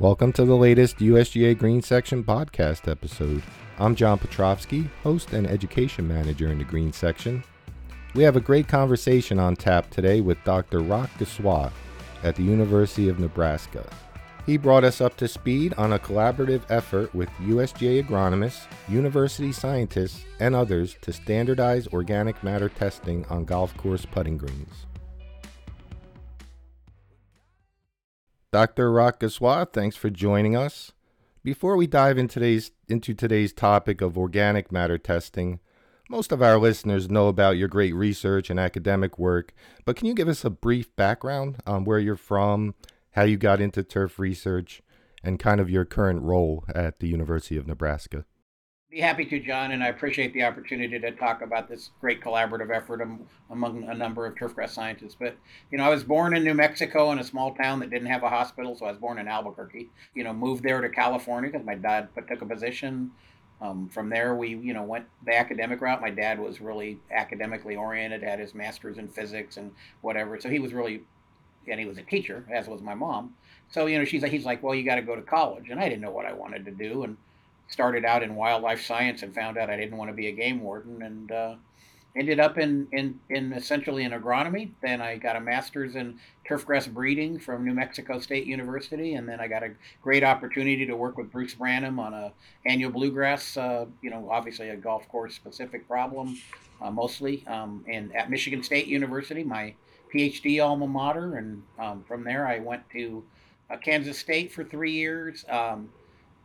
Welcome to the latest USGA Green Section podcast episode. I'm John Petrovsky, host and education manager in the Green Section. We have a great conversation on tap today with Dr. Roch Gaussoin at the University of Nebraska. He brought us up to speed on a collaborative effort with USGA agronomists, university scientists, and others to standardize organic matter testing on golf course putting greens. Dr. Roch Gaussoin, thanks for joining us. Before we dive in today's, into today's topic of organic matter testing, most of our listeners know about your great research and academic work, but can you give us a brief background on where you're from, how you got into turf research, and kind of your current role at the University of Nebraska? Be happy to, John, and I appreciate the opportunity to talk about this great collaborative effort among a number of turfgrass scientists. But you know, I was born in New Mexico in a small town that didn't have a hospital, so I was born in Albuquerque. You know, moved there to California because my dad took a position. Um, from there, we you know went the academic route. My dad was really academically oriented, had his master's in physics and whatever, so he was really, and he was a teacher, as was my mom. So you know, she's like, he's like, well, you got to go to college, and I didn't know what I wanted to do, and started out in wildlife science and found out I didn't want to be a game warden and uh, ended up in, in, in essentially in agronomy. Then I got a master's in turfgrass breeding from New Mexico State University, and then I got a great opportunity to work with Bruce Branham on a annual bluegrass. Uh, you know, obviously a golf course specific problem, uh, mostly. Um, and at Michigan State University, my PhD alma mater, and um, from there I went to uh, Kansas State for three years. Um,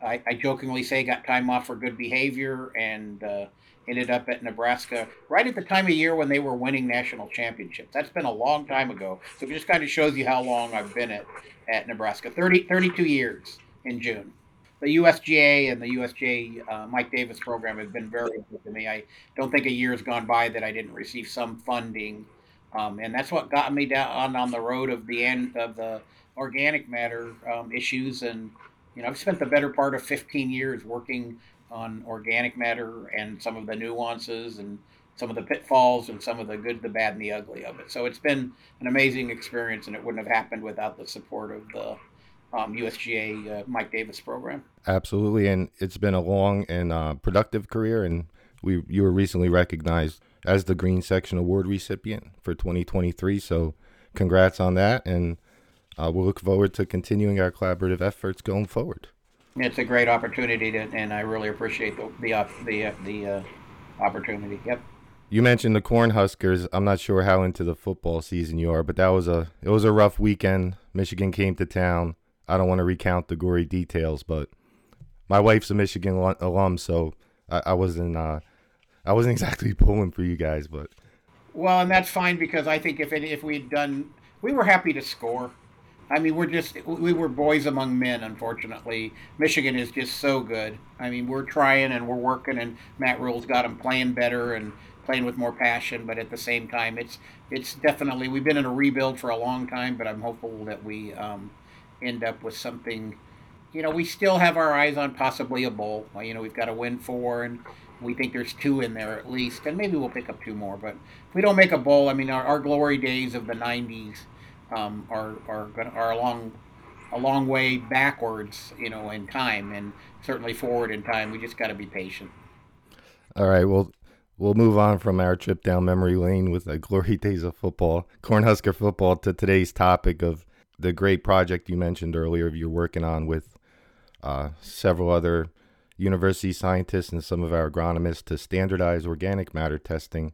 I, I, jokingly say got time off for good behavior and uh, ended up at Nebraska right at the time of year when they were winning national championships. That's been a long time ago. So it just kind of shows you how long I've been at, at Nebraska 30, 32 years in June. The USGA and the USGA uh, Mike Davis program has been very good to me. I don't think a year has gone by that I didn't receive some funding. Um, and that's what got me down on the road of the end of the organic matter um, issues and you know, I've spent the better part of 15 years working on organic matter and some of the nuances and some of the pitfalls and some of the good, the bad, and the ugly of it. So it's been an amazing experience, and it wouldn't have happened without the support of the um, USGA uh, Mike Davis program. Absolutely, and it's been a long and uh, productive career, and we you were recently recognized as the Green Section Award recipient for 2023. So, congrats on that, and uh, we'll look forward to continuing our collaborative efforts going forward. It's a great opportunity, to, and I really appreciate the the the, the uh, opportunity. Yep. You mentioned the Cornhuskers. I'm not sure how into the football season you are, but that was a it was a rough weekend. Michigan came to town. I don't want to recount the gory details, but my wife's a Michigan alum, so I, I wasn't uh, I wasn't exactly pulling for you guys, but well, and that's fine because I think if it, if we'd done, we were happy to score. I mean, we're just we were boys among men. Unfortunately, Michigan is just so good. I mean, we're trying and we're working, and Matt Rhule's got them playing better and playing with more passion. But at the same time, it's it's definitely we've been in a rebuild for a long time. But I'm hopeful that we um, end up with something. You know, we still have our eyes on possibly a bowl. Well, You know, we've got to win four, and we think there's two in there at least, and maybe we'll pick up two more. But if we don't make a bowl, I mean, our, our glory days of the '90s um, are are are a long a long way backwards, you know, in time, and certainly forward in time. We just got to be patient. All right. Well, we'll move on from our trip down memory lane with the glory days of football, Cornhusker football, to today's topic of the great project you mentioned earlier. Of you're working on with uh, several other university scientists and some of our agronomists to standardize organic matter testing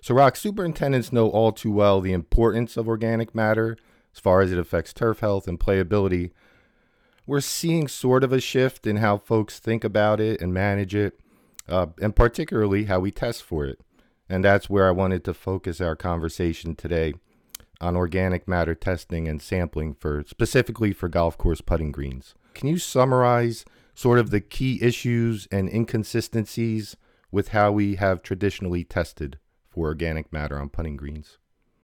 so, Roch, superintendents know all too well the importance of organic matter as far as it affects turf health and playability. We're seeing sort of a shift in how folks think about it and manage it, uh, and particularly how we test for it. And that's where I wanted to focus our conversation today on organic matter testing and sampling for specifically for golf course putting greens. Can you summarize sort of the key issues and inconsistencies with how we have traditionally tested for organic matter on putting greens?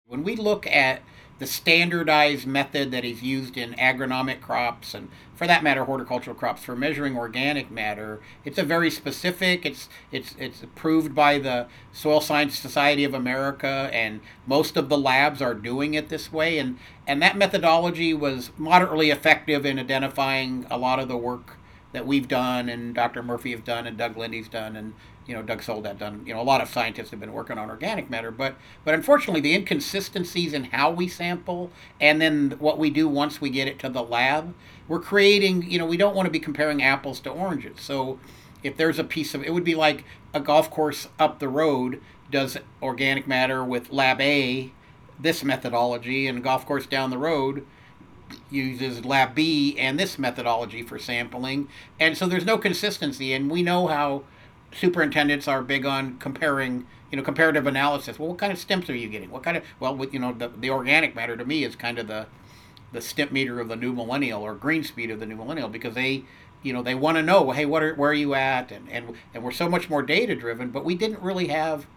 When we look at the standardized method that is used in agronomic crops and for that matter horticultural crops for measuring organic matter it's a very specific it's it's it's approved by the soil science society of america and most of the labs are doing it this way and and that methodology was moderately effective in identifying a lot of the work that we've done and dr murphy have done and doug linde's done and you know Doug Soldat done. You know a lot of scientists have been working on organic matter, but but unfortunately the inconsistencies in how we sample and then what we do once we get it to the lab, we're creating. You know we don't want to be comparing apples to oranges. So if there's a piece of it would be like a golf course up the road does organic matter with lab A this methodology and golf course down the road uses lab B and this methodology for sampling. And so there's no consistency and we know how superintendents are big on comparing you know comparative analysis. Well what kind of stimps are you getting? What kind of well with you know the, the organic matter to me is kind of the the stimp meter of the new millennial or green speed of the new millennial because they you know they want to know hey what are, where are you at? And, and and we're so much more data driven but we didn't really have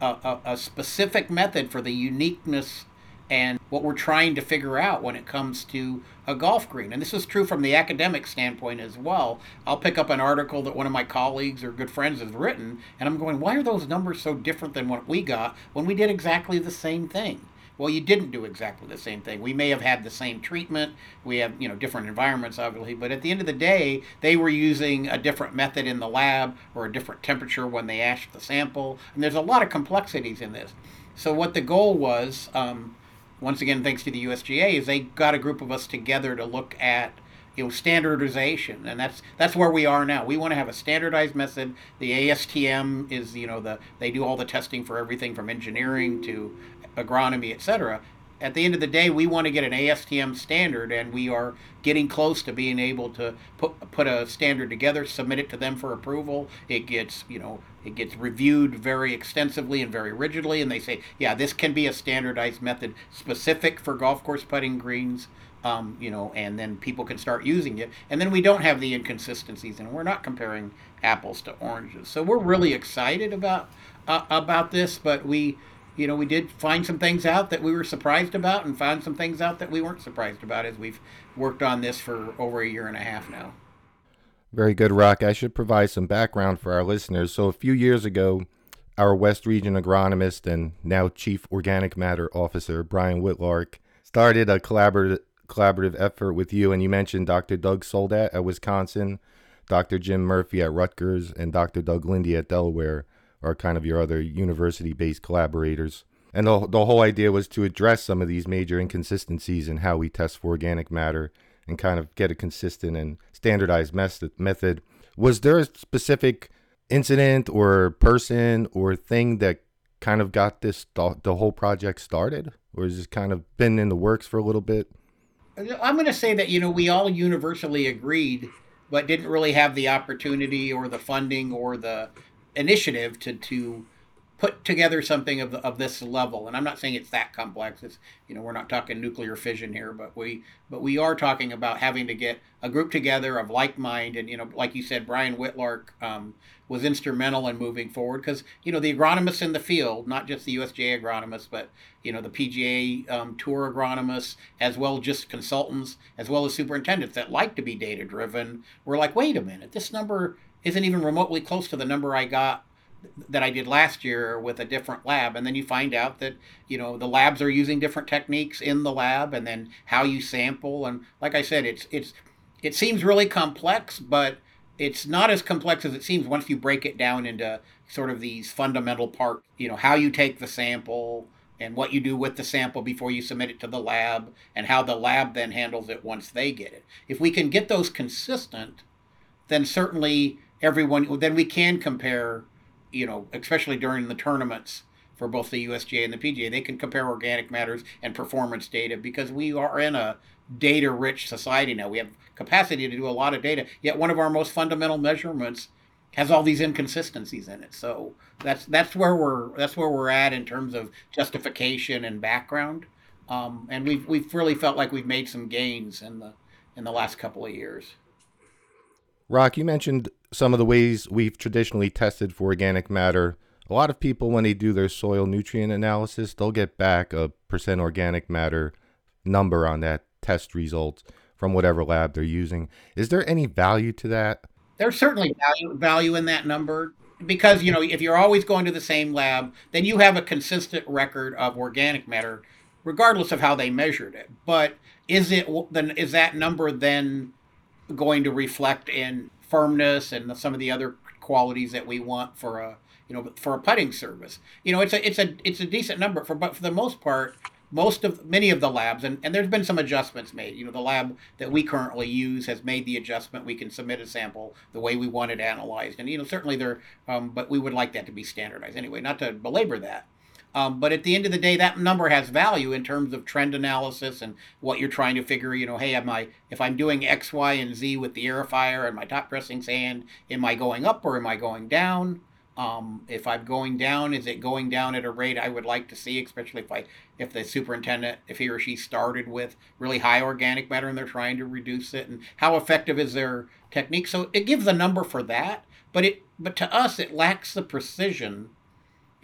a, a, a specific method for the uniqueness and what we're trying to figure out when it comes to a golf green. And this is true from the academic standpoint as well. I'll pick up an article that one of my colleagues or good friends has written, and I'm going, why are those numbers so different than what we got when we did exactly the same thing? Well, you didn't do exactly the same thing. We may have had the same treatment. We have, you know, different environments, obviously, but at the end of the day, they were using a different method in the lab or a different temperature when they ashed the sample. And there's a lot of complexities in this. So what the goal was, um, once again, thanks to the USGA, is they got a group of us together to look at you know standardization. And that's that's where we are now. We want to have a standardized method. The astm is you know the they do all the testing for everything from engineering to agronomy etc at the end of the day we want to get an astm standard and we are getting close to being able to put put a standard together submit it to them for approval it gets you know it gets reviewed very extensively and very rigidly, and they say, yeah, this can be a standardized method specific for golf course putting greens. Um, you know, and then people can start using it, and then we don't have the inconsistencies, and we're not comparing apples to oranges. So we're really excited about uh, about this, but we, you know, we did find some things out that we were surprised about, and found some things out that we weren't surprised about as we've worked on this for over a year and a half now. Very good, Roch. I should provide some background for our listeners. So, a few years ago, our West Region agronomist and now Chief Organic Matter Officer, Brian Whitlark, started a collaborative, collaborative effort with you. And you mentioned Dr. Doug Soldat at Wisconsin, Dr. Jim Murphy at Rutgers, and Dr. Doug Linde at Delaware are kind of your other university based collaborators. And the, the whole idea was to address some of these major inconsistencies in how we test for organic matter and kind of get a consistent and standardized method. Was there a specific incident or person or thing that kind of got this the whole project started, or has this kind of been in the works for a little bit? I'm going to say that you know we all universally agreed, but didn't really have the opportunity or the funding or the initiative to to put together something of, of this level. And i'm not saying it's that complex. It's you know we're not talking nuclear fission here but we but we are talking about having to get a group together of like mind and you know like you said brian whitlark um, was instrumental in moving forward. Because you know the agronomists in the field not just the usga agronomists but you know the pga um, tour agronomists as well just consultants as well as superintendents that like to be data driven we're like wait a minute. This number isn't even remotely close to the number i got that I did last year with a different lab, and then you find out that you know the labs are using different techniques in the lab, and then how you sample, and like I said, it's it's it seems really complex, but it's not as complex as it seems once you break it down into sort of these fundamental parts. You know how you take the sample and what you do with the sample before you submit it to the lab, and how the lab then handles it once they get it. If we can get those consistent, then certainly everyone then we can compare you know, especially during the tournaments for both the USGA and the PGA, they can compare organic matters and performance data because we are in a data rich society now. We have capacity to do a lot of data, yet one of our most fundamental measurements has all these inconsistencies in it. So that's that's where we're that's where we're at in terms of justification and background. Um, and we've we've really felt like we've made some gains in the in the last couple of years. Roch, you mentioned some of the ways we've traditionally tested for organic matter a lot of people when they do their soil nutrient analysis, they'll get back a percent organic matter number on that test result from whatever lab they're using. Is there any value to that? There's certainly value value in that number because you know if you're always going to the same lab, then you have a consistent record of organic matter, regardless of how they measured it. But is it then is that number then going to reflect in firmness and some of the other qualities that we want for a you know for a putting service? You know, it's a it's a it's a decent number for but for the most part, most of many of the labs and, and there's been some adjustments made. You know the lab that we currently use has made the adjustment. We can submit a sample the way we want it analyzed. And you know certainly there um, but we would like that to be standardized. Anyway not to belabor that um, but at the end of the day that number has value in terms of trend analysis and what you're trying to figure you know hey am i if i'm doing x y and z with the aerifier and my top dressing sand am i going up or am i going down um, if I'm going down, is it going down at a rate I would like to see, especially if I if the superintendent, if he or she started with really high organic matter and they're trying to reduce it, and how effective is their technique? So it gives a number for that, but it but to us it lacks the precision.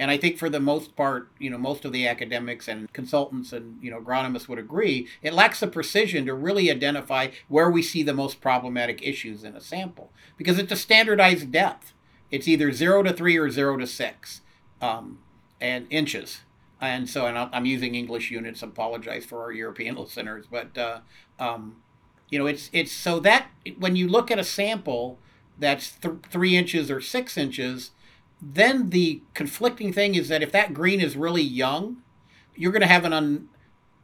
And I think for the most part, you know, most of the academics and consultants and you know agronomists would agree, it lacks the precision to really identify where we see the most problematic issues in a sample because it's a standardized depth it's either zero to three or zero to six, um, and inches. And so, and I'm using English units. Apologize for our European listeners, but uh, um, you know, it's it's so that when you look at a sample that's th- three inches or six inches, then the conflicting thing is that if that green is really young, you're going to have an un,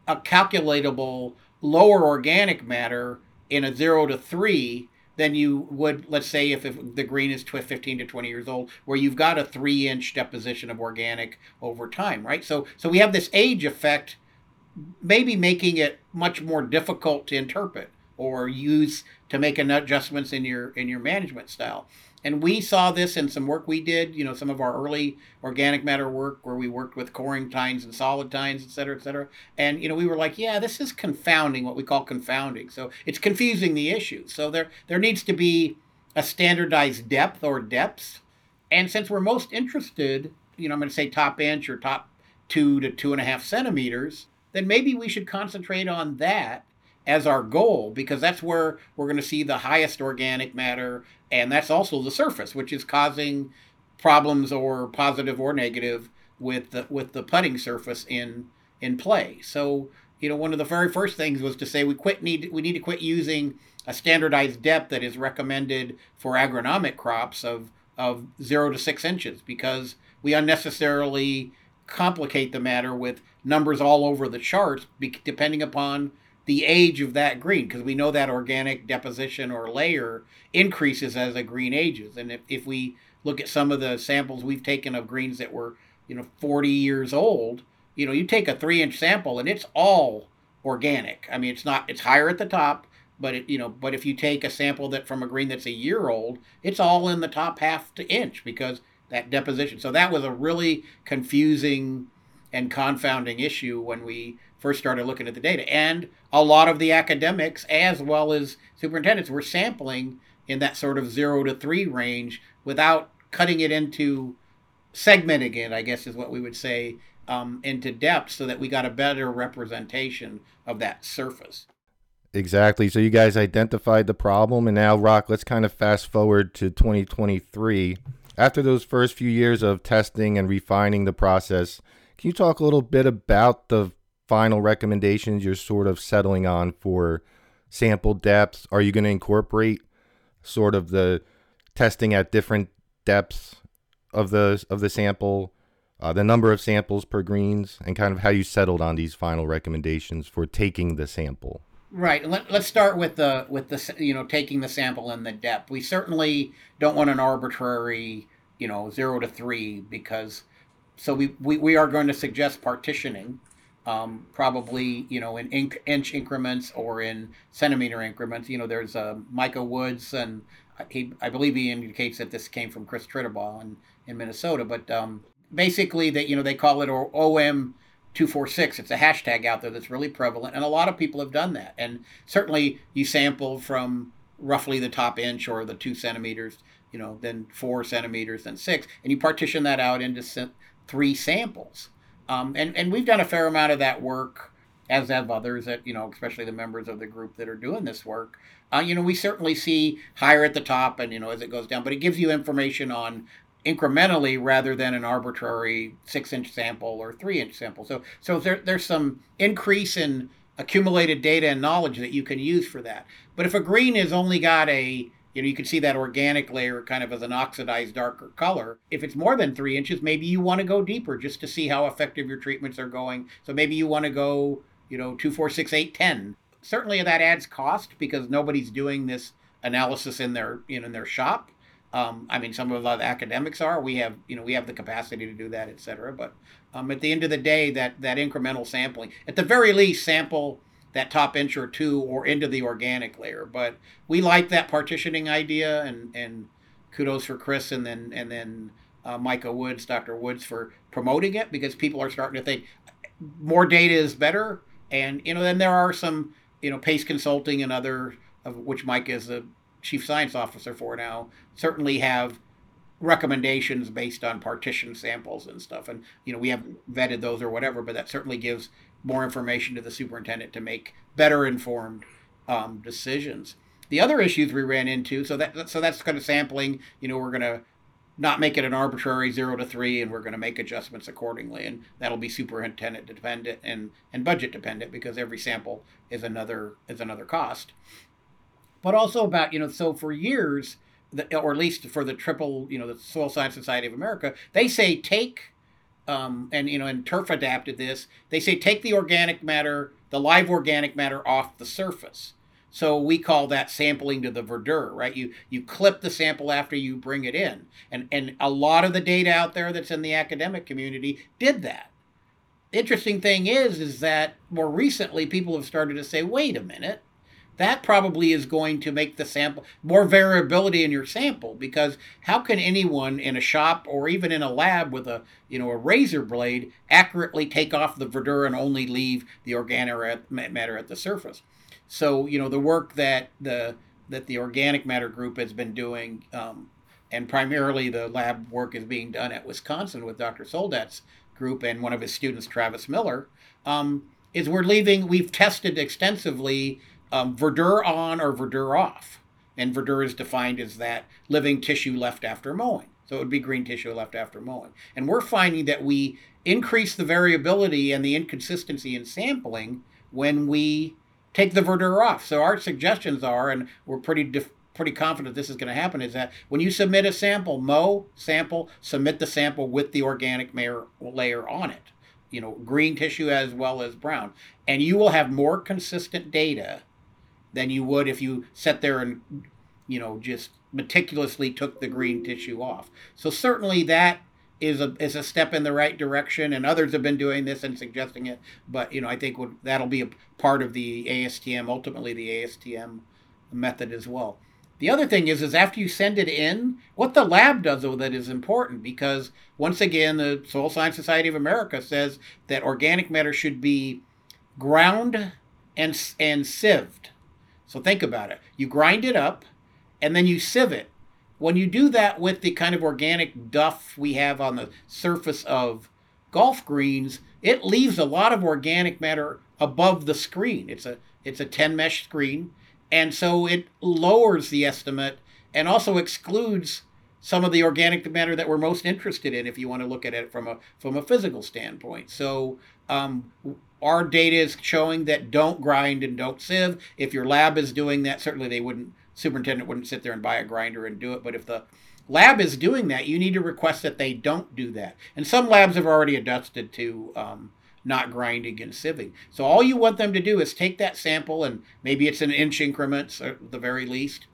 a calculatable lower organic matter in a zero to three than you would, let's say, if, if the green is 15 to 20 years old, where you've got a three inch deposition of organic over time, right? So, so we have this age effect, maybe making it much more difficult to interpret or use to make adjustments in your in your management style. And we saw this in some work we did, you know, some of our early organic matter work where we worked with coring tines and solid tines, et cetera, et cetera. And, you know, we were like, yeah, this is confounding, what we call confounding. So it's confusing the issue. So there, there needs to be a standardized depth or depths. And since we're most interested, you know, I'm going to say top inch or top two to two and a half centimeters, then maybe we should concentrate on that as our goal because that's where we're going to see the highest organic matter and that's also the surface which is causing problems or positive or negative with the with the putting surface in in play. So you know one of the very first things was to say we quit need we need to quit using a standardized depth that is recommended for agronomic crops of of 0 to 6 inches because we unnecessarily complicate the matter with numbers all over the charts depending upon the age of that green because we know that organic deposition or layer increases as a green ages. And if, if we look at some of the samples we've taken of greens that were, you know, 40 years old, you know, you take a three inch sample and it's all organic. I mean, it's not, it's higher at the top, but it, you know, but if you take a sample that from a green that's a year old, it's all in the top half to inch because that deposition. So that was a really confusing and confounding issue when we first started looking at the data. And a lot of the academics, as well as superintendents, were sampling in that sort of zero to three range without cutting it into segmenting it, I guess is what we would say, um, into depth so that we got a better representation of that surface. Exactly. So you guys identified the problem, and now, Roch, let's kind of fast forward to 2023. After those first few years of testing and refining the process, can you talk a little bit about the final recommendations you're sort of settling on for sample depths? Are you going to incorporate sort of the testing at different depths of the of the sample, uh, the number of samples per greens, and kind of how you settled on these final recommendations for taking the sample? Right. Let, us start with the with the you know taking the sample and the depth. We certainly don't want an arbitrary you know zero to three because so we, we, we are going to suggest partitioning um, probably you know in inch, increments or in centimeter increments. You know, there's uh, Micah Woods, and he I believe he indicates that this came from Chris Tritabaugh in, in Minnesota. But um, basically, that you know they call it or OM. 246 it's a hashtag out there that's really prevalent and a lot of people have done that and certainly you sample from roughly the top inch or the two centimeters you know, then four centimeters, then six, and you partition that out into three samples. Um, and and we've done a fair amount of that work, as have others that you know, especially the members of the group that are doing this work. Uh, you know, we certainly see higher at the top, and you know, as it goes down, but it gives you information on incrementally rather than an arbitrary six inch sample or three inch sample. So so there, there's some increase in accumulated data and knowledge that you can use for that. But if a green has only got a you know, you can see that organic layer kind of as an oxidized darker color. If it's more than three inches, maybe you want to go deeper just to see how effective your treatments are going. So maybe you want to go, you know, two, four, six, eight, ten. Certainly that adds cost because nobody's doing this analysis in their, you know, in their shop. Um, I mean, some of the academics are. We have, you know, we have the capacity to do that, et cetera. But um, at the end of the day, that that incremental sampling, at the very least, sample that top inch or two or into the organic layer. But we like that partitioning idea, and and kudos for Chris and then and then uh, Micah Woods, Dr. Woods, for promoting it because people are starting to think more data is better. And you know, then there are some you know Pace Consulting and other of which Mike is the chief science officer for now certainly have recommendations based on partition samples and stuff and you know we haven't vetted those or whatever but that certainly gives more information to the superintendent to make better informed um, decisions. The other issues we ran into, so that so that's kind of sampling. You know, we're going to not make it an arbitrary zero to three, and we're going to make adjustments accordingly, and that'll be superintendent dependent and and budget dependent because every sample is another is another cost. But also about you know, so for years, the, or at least for the triple, you know, the Soil Science Society of America, they say take um, and you know, and turf adapted this. They say take the organic matter, the live organic matter off the surface. So we call that sampling to the verdure, right? You you clip the sample after you bring it in, and and a lot of the data out there that's in the academic community did that. Interesting thing is, is that more recently people have started to say, wait a minute, that probably is going to make the sample more variability in your sample because how can anyone in a shop or even in a lab with a you know a razor blade accurately take off the verdure and only leave the organic matter at the surface? So you know the work that the that the organic matter group has been doing um, and primarily the lab work is being done at wisconsin with dr soldat's group and one of his students travis miller um, is we're leaving we've tested extensively um, verdure on or verdure off. And verdure is defined as that living tissue left after mowing. So it would be green tissue left after mowing. And we're finding that we increase the variability and the inconsistency in sampling when we take the verdure off. So our suggestions are, and we're pretty def- pretty confident this is going to happen, is that when you submit a sample, mow sample, submit the sample with the organic layer on it. You know, green tissue as well as brown, and you will have more consistent data than you would if you sat there and you know just meticulously took the green tissue off. So certainly that is a is a step in the right direction, and others have been doing this and suggesting it. But you know, I think that'll be a part of the ASTM, ultimately the ASTM method as well. The other thing is, is after you send it in, what the lab does with it is important because once again, the Soil Science Society of America says that organic matter should be ground and and sieved. So think about it. You grind it up and then you sieve it. When you do that with the kind of organic duff we have on the surface of golf greens, it leaves a lot of organic matter above the screen. It's a it's a 10 mesh screen and so it lowers the estimate and also excludes some of the organic matter that we're most interested in if you want to look at it from a from a physical standpoint. So um, our data is showing that don't grind and don't sieve. If your lab is doing that, certainly they wouldn't, superintendent wouldn't sit there and buy a grinder and do it. But if the lab is doing that, you need to request that they don't do that. And some labs have already adjusted to um, not grinding and sieving. So all you want them to do is take that sample, and maybe it's in inch increments at the very least,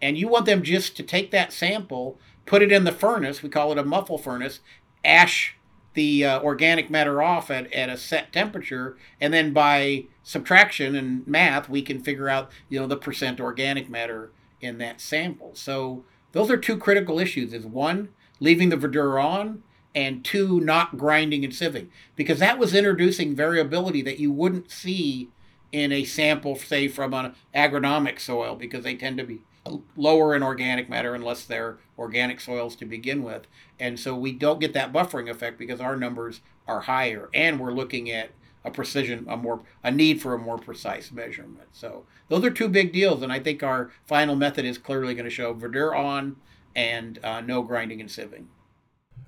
and you want them just to take that sample, put it in the furnace, we call it a muffle furnace, ash the uh, organic matter off at, at a set temperature and then by subtraction and math we can figure out you know the percent organic matter in that sample. So those are two critical issues is one leaving the verdure on and two not grinding and sieving. Because that was introducing variability that you wouldn't see in a sample say from an agronomic soil because they tend to be lower in organic matter unless they're organic soils to begin with. And so we don't get that buffering effect because our numbers are higher and we're looking at a precision, a more a need for a more precise measurement. So those are two big deals, and I think our final method is clearly going to show verdure on and uh, no grinding and sieving.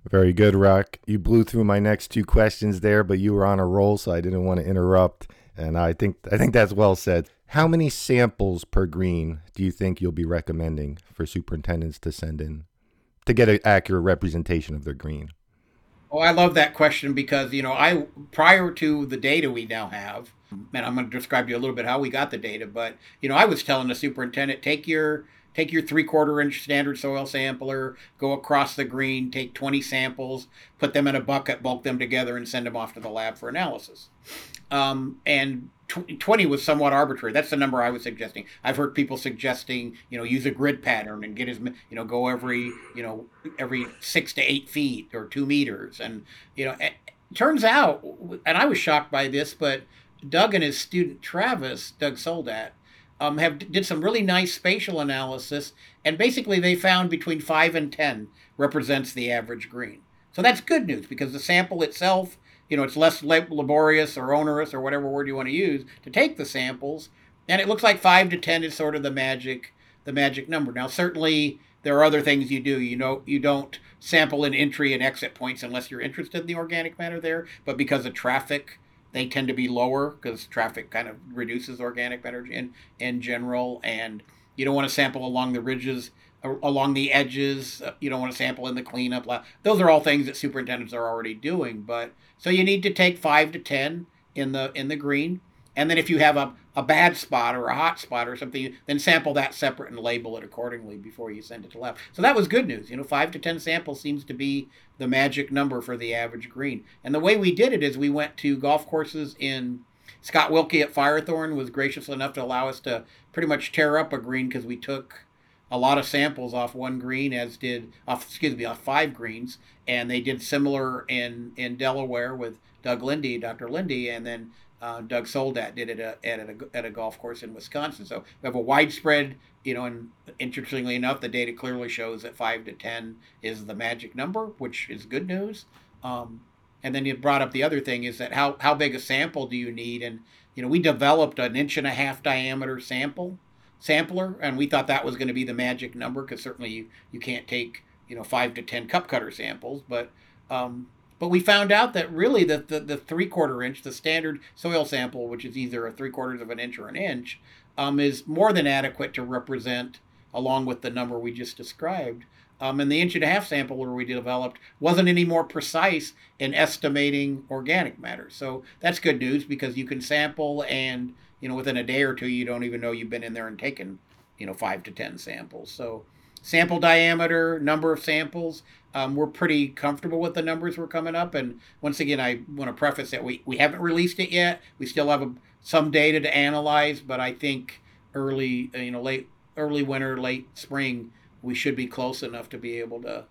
Very good, Roch. You blew through my next two questions there, but you were on a roll, so I didn't want to interrupt. And I think I think that's well said. How many samples per green do you think you'll be recommending for superintendents to send in to get an accurate representation of their green? Oh, I love that question because you know I prior to the data we now have, and I'm going to describe to you a little bit how we got the data. But you know, I was telling the superintendent, take your take your three quarter inch standard soil sampler, go across the green, take 20 samples, put them in a bucket, bulk them together, and send them off to the lab for analysis. Um, and 20 was somewhat arbitrary. That's the number I was suggesting. I've heard people suggesting, you know, use a grid pattern and get as, you know, go every, you know, every six to eight feet or two meters. And, you know, it turns out, and I was shocked by this, but Doug and his student Travis, Doug Soldat, um, have did some really nice spatial analysis, and basically they found between five and ten represents the average green. So that's good news because the sample itself, you know, it's less laborious or onerous or whatever word you want to use to take the samples, and it looks like five to ten is sort of the magic the magic number. Now certainly there are other things you do. You know, you don't sample in entry and exit points unless you're interested in the organic matter there, but because of traffic they tend to be lower because traffic kind of reduces organic matter in in general, and you don't want to sample along the ridges, along the edges. Uh, you don't want to sample in the cleanup. Those are all things that superintendents are already doing. But so you need to take five to ten in the in the green, and then if you have a, a bad spot or a hot spot or something, then sample that separate and label it accordingly before you send it to lab. So that was good news. You know, five to 10 samples seems to be the magic number for the average green. And the way we did it is we went to golf courses in Scott Wilkie at Firethorn was gracious enough to allow us to pretty much tear up a green because we took a lot of samples off one green, as did off excuse me off five greens, and they did similar in in Delaware with Doug Linde, Dr. Linde, and then uh, Doug Soldat did it at a, at, a, at a golf course in Wisconsin. So we have a widespread, you know, and interestingly enough, the data clearly shows that five to 10 is the magic number, which is good news. Um, and then you brought up the other thing is that how, how big a sample do you need? And, you know, we developed an inch and a half diameter sample sampler, and we thought that was going to be the magic number because certainly you, you can't take, you know, five to 10 cup cutter samples, but um, but we found out that really the, the, the three quarter inch, the standard soil sample, which is either a three quarters of an inch or an inch, um, is more than adequate to represent, along with the number we just described. Um, and the inch and a half sample where we developed wasn't any more precise in estimating organic matter. So that's good news because you can sample and you know within a day or two you don't even know you've been in there and taken you know five to ten samples. So sample diameter, number of samples, um, we're pretty comfortable with the numbers we're coming up. And once again, I want to preface that we, we haven't released it yet. We still have a, some data to analyze, but I think early, you know, late early winter, late spring, we should be close enough to be able to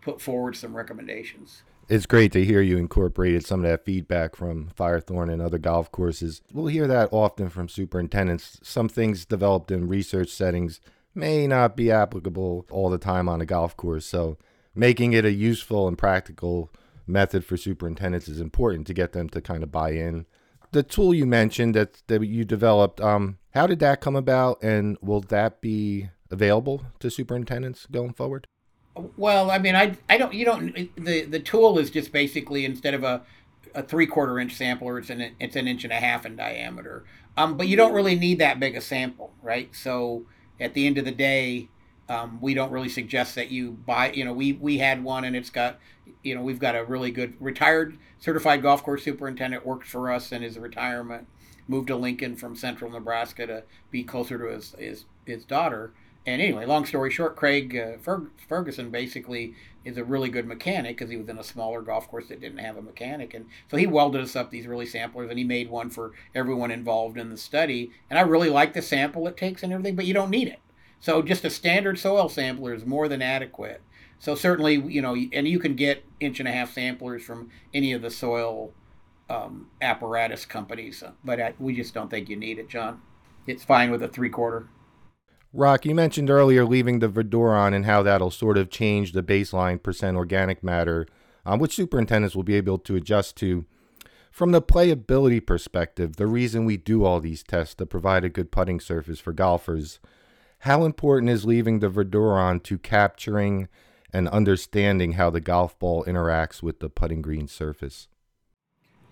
put forward some recommendations. It's great to hear you incorporated some of that feedback from Firethorn and other golf courses. We'll hear that often from superintendents. Some things developed in research settings may not be applicable all the time on a golf course. So making it a useful and practical method for superintendents is important to get them to kind of buy in. The tool you mentioned that that you developed, um, how did that come about, and will that be available to superintendents going forward? Well, I mean, I I don't you don't the the tool is just basically instead of a a three quarter inch sampler, it's an it's an inch and a half in diameter. Um, but you don't really need that big a sample, right? So at the end of the day, um, we don't really suggest that you buy. You know, we we had one, and it's got, you know, we've got a really good retired certified golf course superintendent worked for us in his retirement, moved to Lincoln from Central Nebraska to be closer to his his, his daughter. And anyway, long story short, Craig uh, Fer- Ferguson basically is a really good mechanic because he was in a smaller golf course that didn't have a mechanic, and so he welded us up these really samplers, and he made one for everyone involved in the study. And I really like the sample it takes and everything, but you don't need it so just a standard soil sampler is more than adequate. So certainly, you know, and you can get inch and a half samplers from any of the soil um, apparatus companies, but I, we just don't think you need it, John. It's fine with a three quarter. Roch, you mentioned earlier leaving the Verdure on and how that'll sort of change the baseline percent organic matter, um, which superintendents will be able to adjust to. From the playability perspective, the reason we do all these tests to provide a good putting surface for golfers, how important is leaving the Verdure on to capturing and understanding how the golf ball interacts with the putting green surface?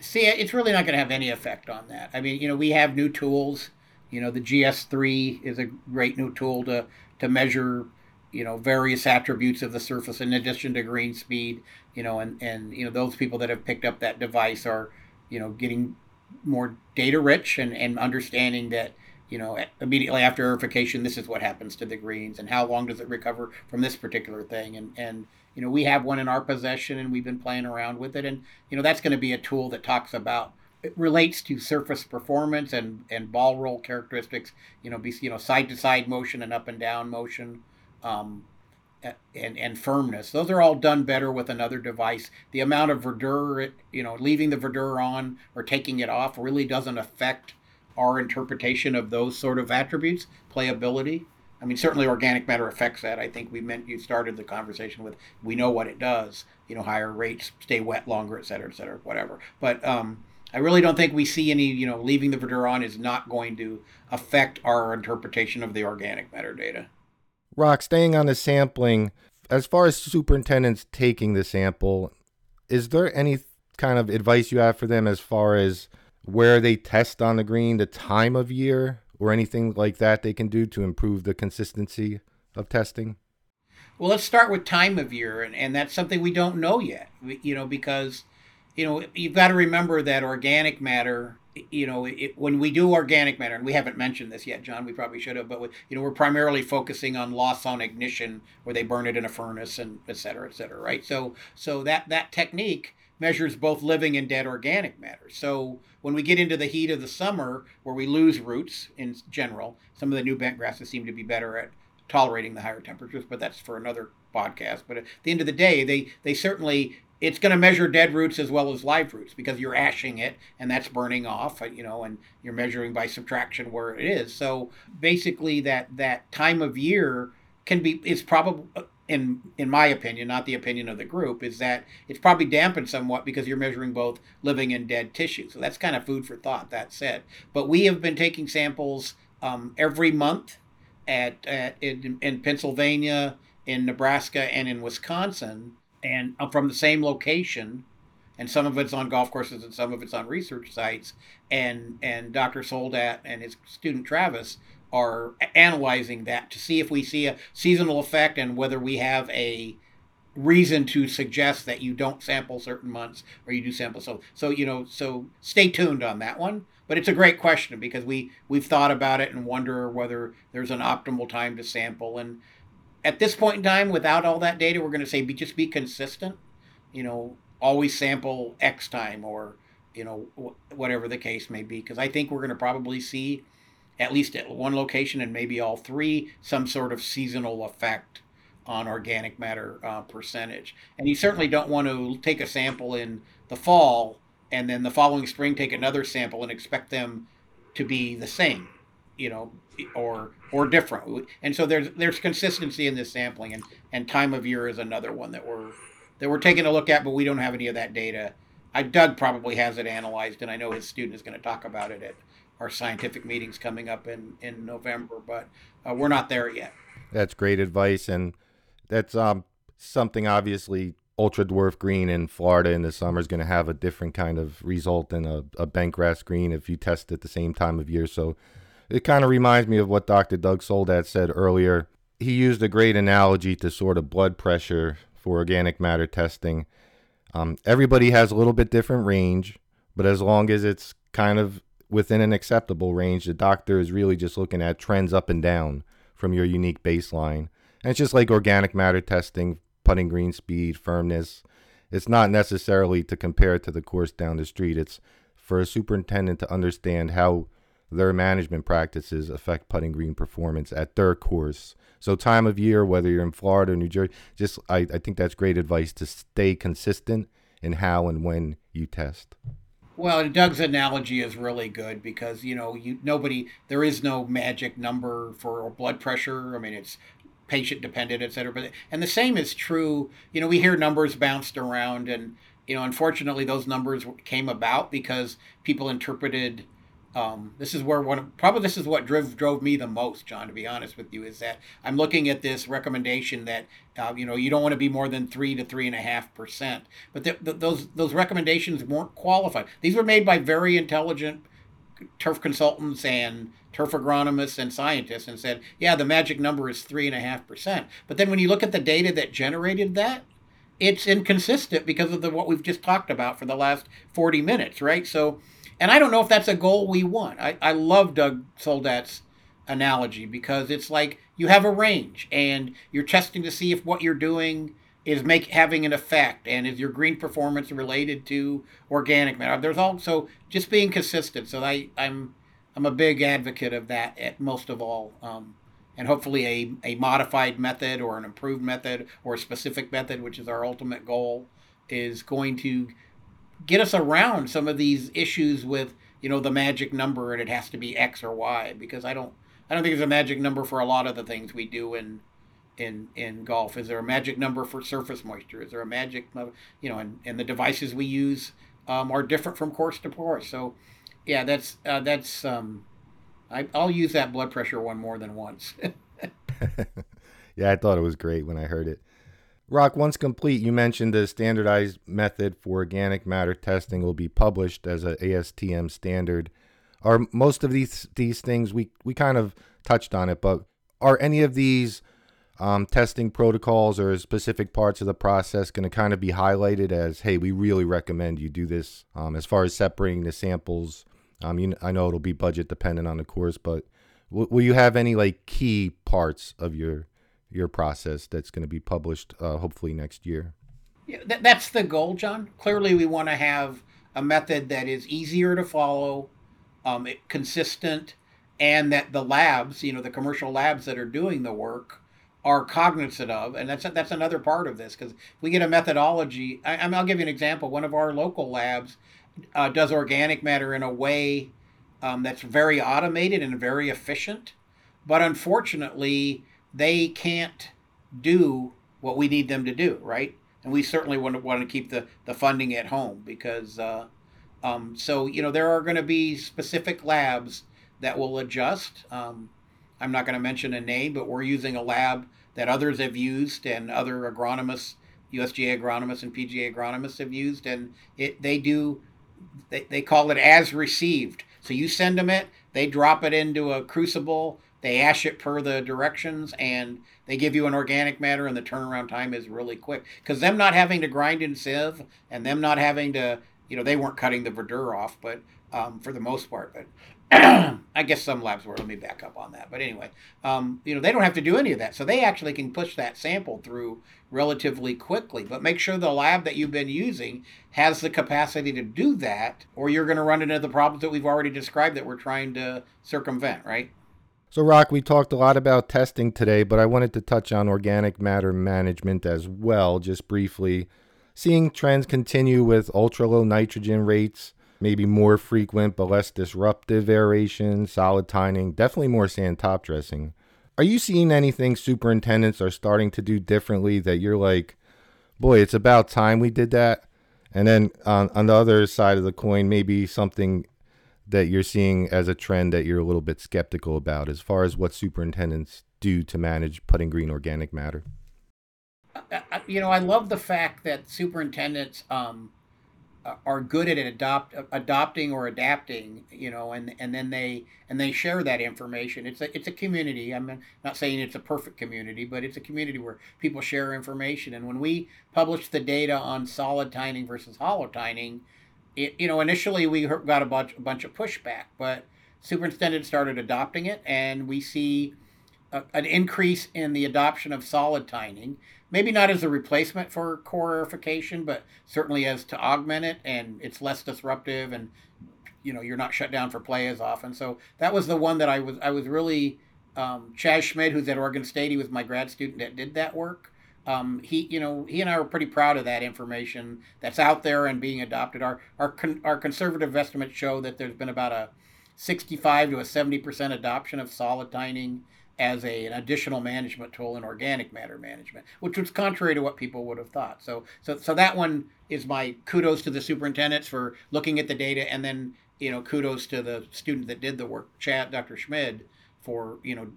See, it's really not going to have any effect on that. I mean, you know, we have new tools you know, the GS3 is a great new tool to to measure, you know, various attributes of the surface in addition to green speed. You know, and and you know those people that have picked up that device are, you know, getting more data rich and and understanding that you know immediately after aerification this is what happens to the greens and how long does it recover from this particular thing and and you know we have one in our possession and we've been playing around with it and you know that's going to be a tool that talks about it relates to surface performance and, and ball roll characteristics, you know, be, you know, side to side motion and up and down motion, um, and, and firmness. Those are all done better with another device. The amount of verdure, you know, leaving the verdure on or taking it off really doesn't affect our interpretation of those sort of attributes, playability. I mean, certainly organic matter affects that. I think we meant you started the conversation with we know what it does. You know, higher rates, stay wet longer, et cetera, et cetera, whatever. But um, I really don't think we see any, you know, leaving the verdure on is not going to affect our interpretation of the organic matter data. Roch, staying on the sampling, as far as superintendents taking the sample, is there any kind of advice you have for them as far as where they test on the green, the time of year, or anything like that they can do to improve the consistency of testing? Well, let's start with time of year, and, and that's something we don't know yet, you know, because you know, you've got to remember that organic matter, you know, it, when we do organic matter, and we haven't mentioned this yet, John, we probably should have, but, we, you know, we're primarily focusing on loss on ignition where they burn it in a furnace and et cetera, et cetera, right? So, so that, that technique measures both living and dead organic matter. So when we get into the heat of the summer where we lose roots in general, some of the new bent grasses seem to be better at tolerating the higher temperatures, but that's for another podcast. But at the end of the day, they, they certainly it's going to measure dead roots as well as live roots because you're ashing it and that's burning off uh, you know and you're measuring by subtraction where it is. So basically that that time of year can be is probably uh, in in my opinion not the opinion of the group is that it's probably dampened somewhat because you're measuring both living and dead tissue. So that's kind of food for thought that said. But we have been taking samples um, every month at, at in, in pennsylvania in nebraska and in wisconsin and uh, from the same location and some of it's on golf courses and some of it's on research sites and and dr soldat and his student travis are analyzing that to see if we see a seasonal effect and whether we have a reason to suggest that you don't sample certain months or you do sample so so you know so stay tuned on that one. But it's a great question because we we've thought about it and wonder whether there's an optimal time to sample. And at this point in time, without all that data, we're going to say be just be consistent. You know, always sample X time or you know wh- whatever the case may be, because I think we're going to probably see at least at one location and maybe all three some sort of seasonal effect on organic matter uh, percentage. And you certainly don't want to take a sample in the fall and then the following spring take another sample and expect them to be the same you know, or or different. And so there's there's consistency in this sampling, and and time of year is another one that we're that we're taking a look at, but we don't have any of that data. I Doug probably has it analyzed, and I know his student is going to talk about it at our scientific meetings coming up in in November, but uh, we're not there yet. That's great advice, and that's um something obviously ultra dwarf green in Florida in the summer is going to have a different kind of result than a, a bent grass green if you test at the same time of year. So it kind of reminds me of what Dr. Doug Soldat said earlier. He used a great analogy to sort of blood pressure for organic matter testing. Um, everybody has a little bit different range, but as long as it's kind of within an acceptable range, the doctor is really just looking at trends up and down from your unique baseline. And it's just like organic matter testing, putting green speed, firmness. It's not necessarily to compare it to the course down the street. It's for a superintendent to understand how their management practices affect putting green performance at their course. So time of year, whether you're in Florida or New Jersey, just I, I think that's great advice to stay consistent in how and when you test. Well, Doug's analogy is really good because you know you nobody there is no magic number for blood pressure. I mean, it's patient dependent, et cetera. But and the same is true. You know, we hear numbers bounced around, and you know, unfortunately, those numbers came about because people interpreted um, this is where one probably this is what drove drove me the most, John. To be honest with you, is that I'm looking at this recommendation that uh, you know you don't want to be more than three to three and a half percent. But the, the, those those recommendations weren't qualified. These were made by very intelligent turf consultants and turf agronomists and scientists, and said, yeah, the magic number is three and a half percent. But then when you look at the data that generated that, it's inconsistent because of the what we've just talked about for the last 40 minutes, right? So and I don't know if that's a goal we want. I, I love Doug Soldat's analogy because it's like you have a range and you're testing to see if what you're doing is make having an effect and is your green performance related to organic matter. There's also just being consistent. So I, I'm I'm a big advocate of that at most of all. Um, and hopefully a, a modified method or an improved method or a specific method, which is our ultimate goal, is going to get us around some of these issues with you know the magic number and it has to be X or Y because I don't I don't think there's a magic number for a lot of the things we do in in in golf. Is there a magic number for surface moisture? Is there a magic you know and, and the devices we use um, are different from course to course. So yeah, that's uh, that's um, I, I'll use that blood pressure one more than once. yeah, I thought it was great when I heard it. Roch, once complete, you mentioned the standardized method for organic matter testing will be published as a ASTM standard. Are most of these these things we we kind of touched on it, but are any of these um, testing protocols or specific parts of the process going to kind of be highlighted as, hey, we really recommend you do this um, as far as separating the samples? Um, you, I know it'll be budget dependent on the course, but w- will you have any like key parts of your your process that's going to be published uh, hopefully next year. Yeah, that, that's the goal, John. Clearly, we want to have a method that is easier to follow, um, consistent, and that the labs, you know, the commercial labs that are doing the work, are cognizant of, and that's that's another part of this because we get a methodology. I, will give you an example. One of our local labs uh, does organic matter in a way um, that's very automated and very efficient, but unfortunately, they can't do what we need them to do, right? And we certainly want to want to keep the the funding at home because uh, um, so you know there are going to be specific labs that will adjust. Um, I'm not going to mention a name, but we're using a lab that others have used and other agronomists, USGA agronomists and PGA agronomists have used, and it they do they, they call it as received. So you send them it, they drop it into a crucible they ash it per the directions and they give you an organic matter and the turnaround time is really quick. Because them not having to grind and sieve and them not having to you know they weren't cutting the verdure off but um, for the most part but i guess some labs were. Let me back up on that. But anyway um, you know they don't have to do any of that. So they actually can push that sample through relatively quickly. But make sure the lab that you've been using has the capacity to do that or you're going to run into the problems that we've already described that we're trying to circumvent right so, Roch, we talked a lot about testing today, but I wanted to touch on organic matter management as well, just briefly. Seeing trends continue with ultra low nitrogen rates, maybe more frequent but less disruptive aeration, solid tining, definitely more sand top dressing. Are you seeing anything superintendents are starting to do differently that you're like, boy, it's about time we did that? And then on, on the other side of the coin, maybe something that you're seeing as a trend that you're a little bit skeptical about as far as what superintendents do to manage putting green organic matter? You know, I love the fact that superintendents um, are good at adopt adopting or adapting. You know, and and then they and they share that information. It's a it's a community. I'm not saying it's a perfect community, but it's a community where people share information. And when we publish the data on solid tining versus hollow tining, it, you know, initially we got a bunch, a bunch of pushback, but superintendent started adopting it, and we see a, an increase in the adoption of solid tining. Maybe not as a replacement for core aerification, but certainly as to augment it, and it's less disruptive, and you know you're not shut down for play as often. So that was the one that I was I was really um, Chaz Schmid, who's at Oregon State, he was my grad student that did that work. Um, he, you know, he and I are pretty proud of that information that's out there and being adopted. Our our con- our conservative estimates show that there's been about a 65 to a 70 percent adoption of solid tining as a, an additional management tool in organic matter management, which was contrary to what people would have thought. So, so, so that one is my kudos to the superintendents for looking at the data, and then you know kudos to the student that did the work, Chad, Dr. Schmid, for you know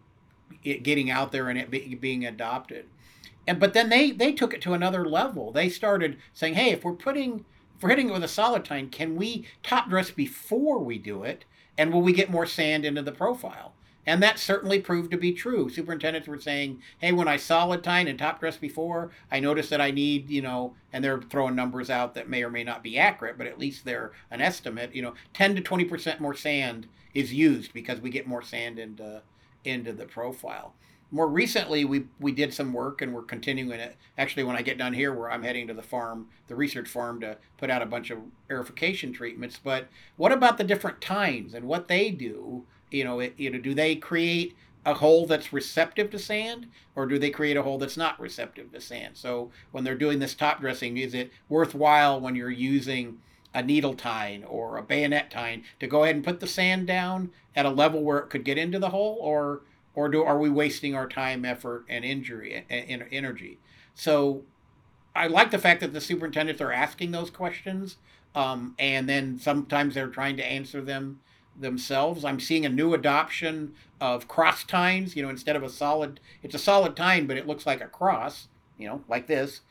it getting out there and it be, being adopted. And but then they they took it to another level. They started saying, hey, if we're putting if we're hitting it with a solid tine, can we top dress before we do it? And will we get more sand into the profile? And that certainly proved to be true. Superintendents were saying, hey, when I solid tine and top dress before, I notice that I need, you know, and they're throwing numbers out that may or may not be accurate, but at least they're an estimate, you know, 10 to 20% more sand is used because we get more sand into, into the profile. More recently, we, we did some work and we're continuing it. Actually, when I get done here, where I'm heading to the farm, the research farm, to put out a bunch of aerification treatments. But what about the different tines and what they do? you know, it, you know, do they create a hole that's receptive to sand or do they create a hole that's not receptive to sand? So when they're doing this top dressing, is it worthwhile when you're using a needle tine or a bayonet tine to go ahead and put the sand down at a level where it could get into the hole or or do are we wasting our time, effort, and injury and energy? So I like the fact that the superintendents are asking those questions, um, and then sometimes they're trying to answer them themselves. I'm seeing a new adoption of cross tines. You know, instead of a solid, it's a solid tine, but it looks like a cross. You know, like this,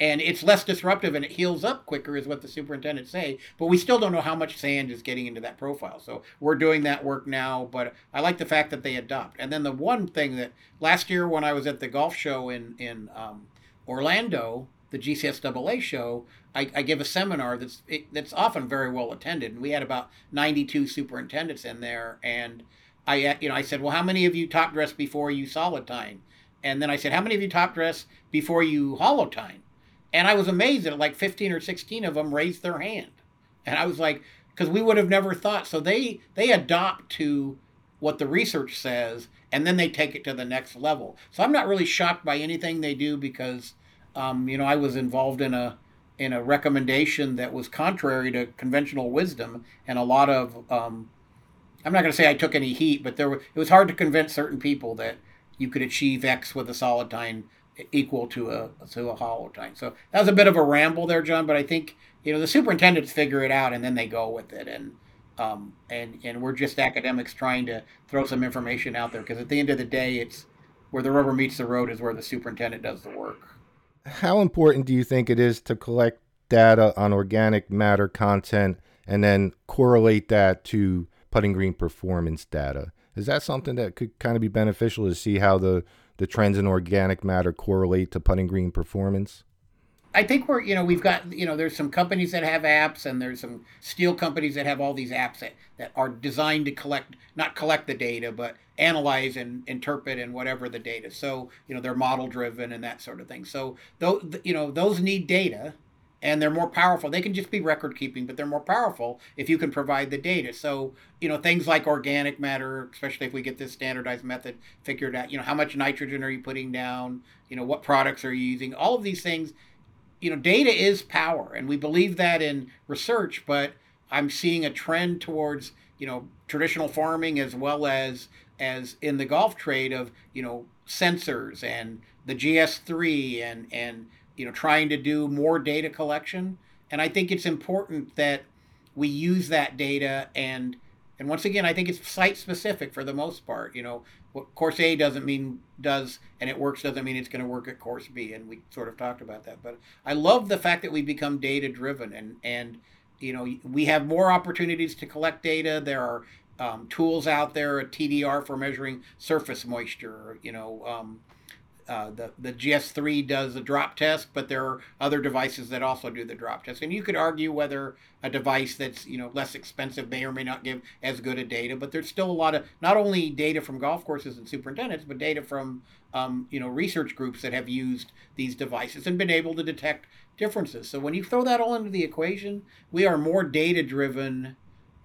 and it's less disruptive and it heals up quicker, is what the superintendents say. But we still don't know how much sand is getting into that profile. So we're doing that work now. But I like the fact that they adopt. And then the one thing that last year when I was at the golf show in in um, Orlando, the GCSAA show, I, I give a seminar that's it, that's often very well attended, and we had about 92 superintendents in there. And I, uh, you know, I said, well, how many of you top dress before you solid tine? And then I said, how many of you top dress before you hollow tine? And I was amazed that like 15 or 16 of them raised their hand, and I was like, because we would have never thought. So they they adopt to what the research says, and then they take it to the next level. So I'm not really shocked by anything they do because um, you know, I was involved in a in a recommendation that was contrary to conventional wisdom, and a lot of um, I'm not going to say I took any heat, but there were, it was hard to convince certain people that you could achieve X with a solid tine equal to a to a hollow tine. So that was a bit of a ramble there, John. But I think you know the superintendents figure it out and then they go with it, and um, and and we're just academics trying to throw some information out there because at the end of the day, it's where the rubber meets the road is where the superintendent does the work how important do you think it is to collect data on organic matter content and then correlate that to putting green performance data? Is that something that could kind of be beneficial to see how the, the trends in organic matter correlate to putting green performance? I think we're, you know, we've got, you know, there's some companies that have apps and there's some steel companies that have all these apps that, that are designed to collect, not collect the data, but analyze and interpret and whatever the data. So, you know, they're model driven and that sort of thing. So, though, you know, those need data and they're more powerful. They can just be record keeping, but they're more powerful if you can provide the data. So, you know, things like organic matter, especially if we get this standardized method figured out, you know, how much nitrogen are you putting down? You know, what products are you using? All of these things you know, data is power, and we believe that in research. But I'm seeing a trend towards you know traditional farming as well as as in the golf trade of you know sensors and the GS3 and and you know trying to do more data collection. And I think it's important that we use that data and and once again, I think it's site specific for the most part. You know, what course A doesn't mean does and it works doesn't mean it's going to work at course B, and we sort of talked about that. But I love the fact that we become data driven, and and you know we have more opportunities to collect data. There are um, tools out there, a TDR for measuring surface moisture. You know, um, uh, the the GS3 does the drop test, but there are other devices that also do the drop test. And you could argue whether a device that's you know less expensive may or may not give as good a data, but there's still a lot of not only data from golf courses and superintendents, but data from um, you know research groups that have used these devices and been able to detect differences. So when you throw that all into the equation, we are more data driven.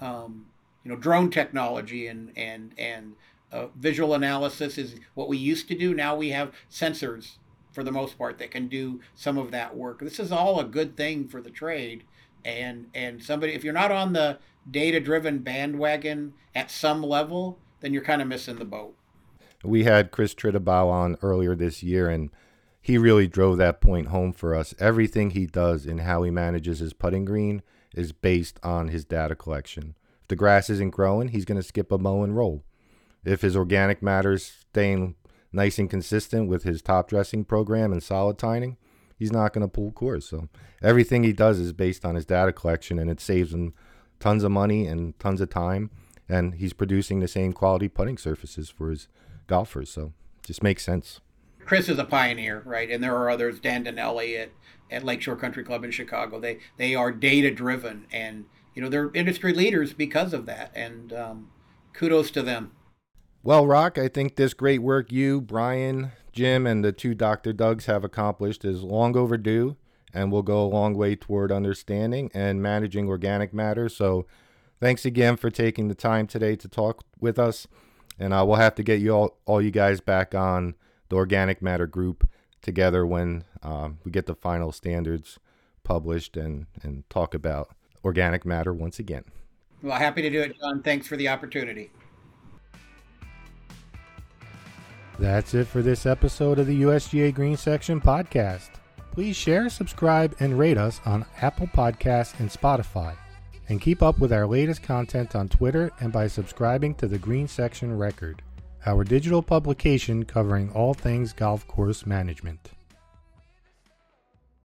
Um, you know, drone technology and and and uh, visual analysis is what we used to do. Now we have sensors for the most part, that can do some of that work. This is all a good thing for the trade. And, and somebody, if you're not on the data driven bandwagon at some level, then you're kind of missing the boat. We had Chris Tritabaugh on earlier this year, and he really drove that point home for us. Everything he does and how he manages his putting green is based on his data collection. If the grass isn't growing, he's going to skip a mow and roll. If his organic matter is staying nice and consistent with his top dressing program and solid tining, he's not going to pull course. So everything he does is based on his data collection, and it saves him tons of money and tons of time. And he's producing the same quality putting surfaces for his golfers. So just makes sense. Chris is a pioneer, right? And there are others, Dan Donnelly at, at Lakeshore Country Club in Chicago. They they are data driven, and you know they're industry leaders because of that. And um, kudos to them. Well, Roch, I think this great work you, Brian, Jim, and the two Dr. Dougs have accomplished is long overdue and will go a long way toward understanding and managing organic matter. So, thanks again for taking the time today to talk with us. And uh, we'll have to get you all, all you guys back on the organic matter group together when um, we get the final standards published and, and talk about organic matter once again. Well, happy to do it, John. Thanks for the opportunity. That's it for this episode of the USGA Green Section podcast. Please share, subscribe, and rate us on Apple Podcasts and Spotify. And keep up with our latest content on Twitter and by subscribing to the Green Section Record our digital publication covering all things golf course management.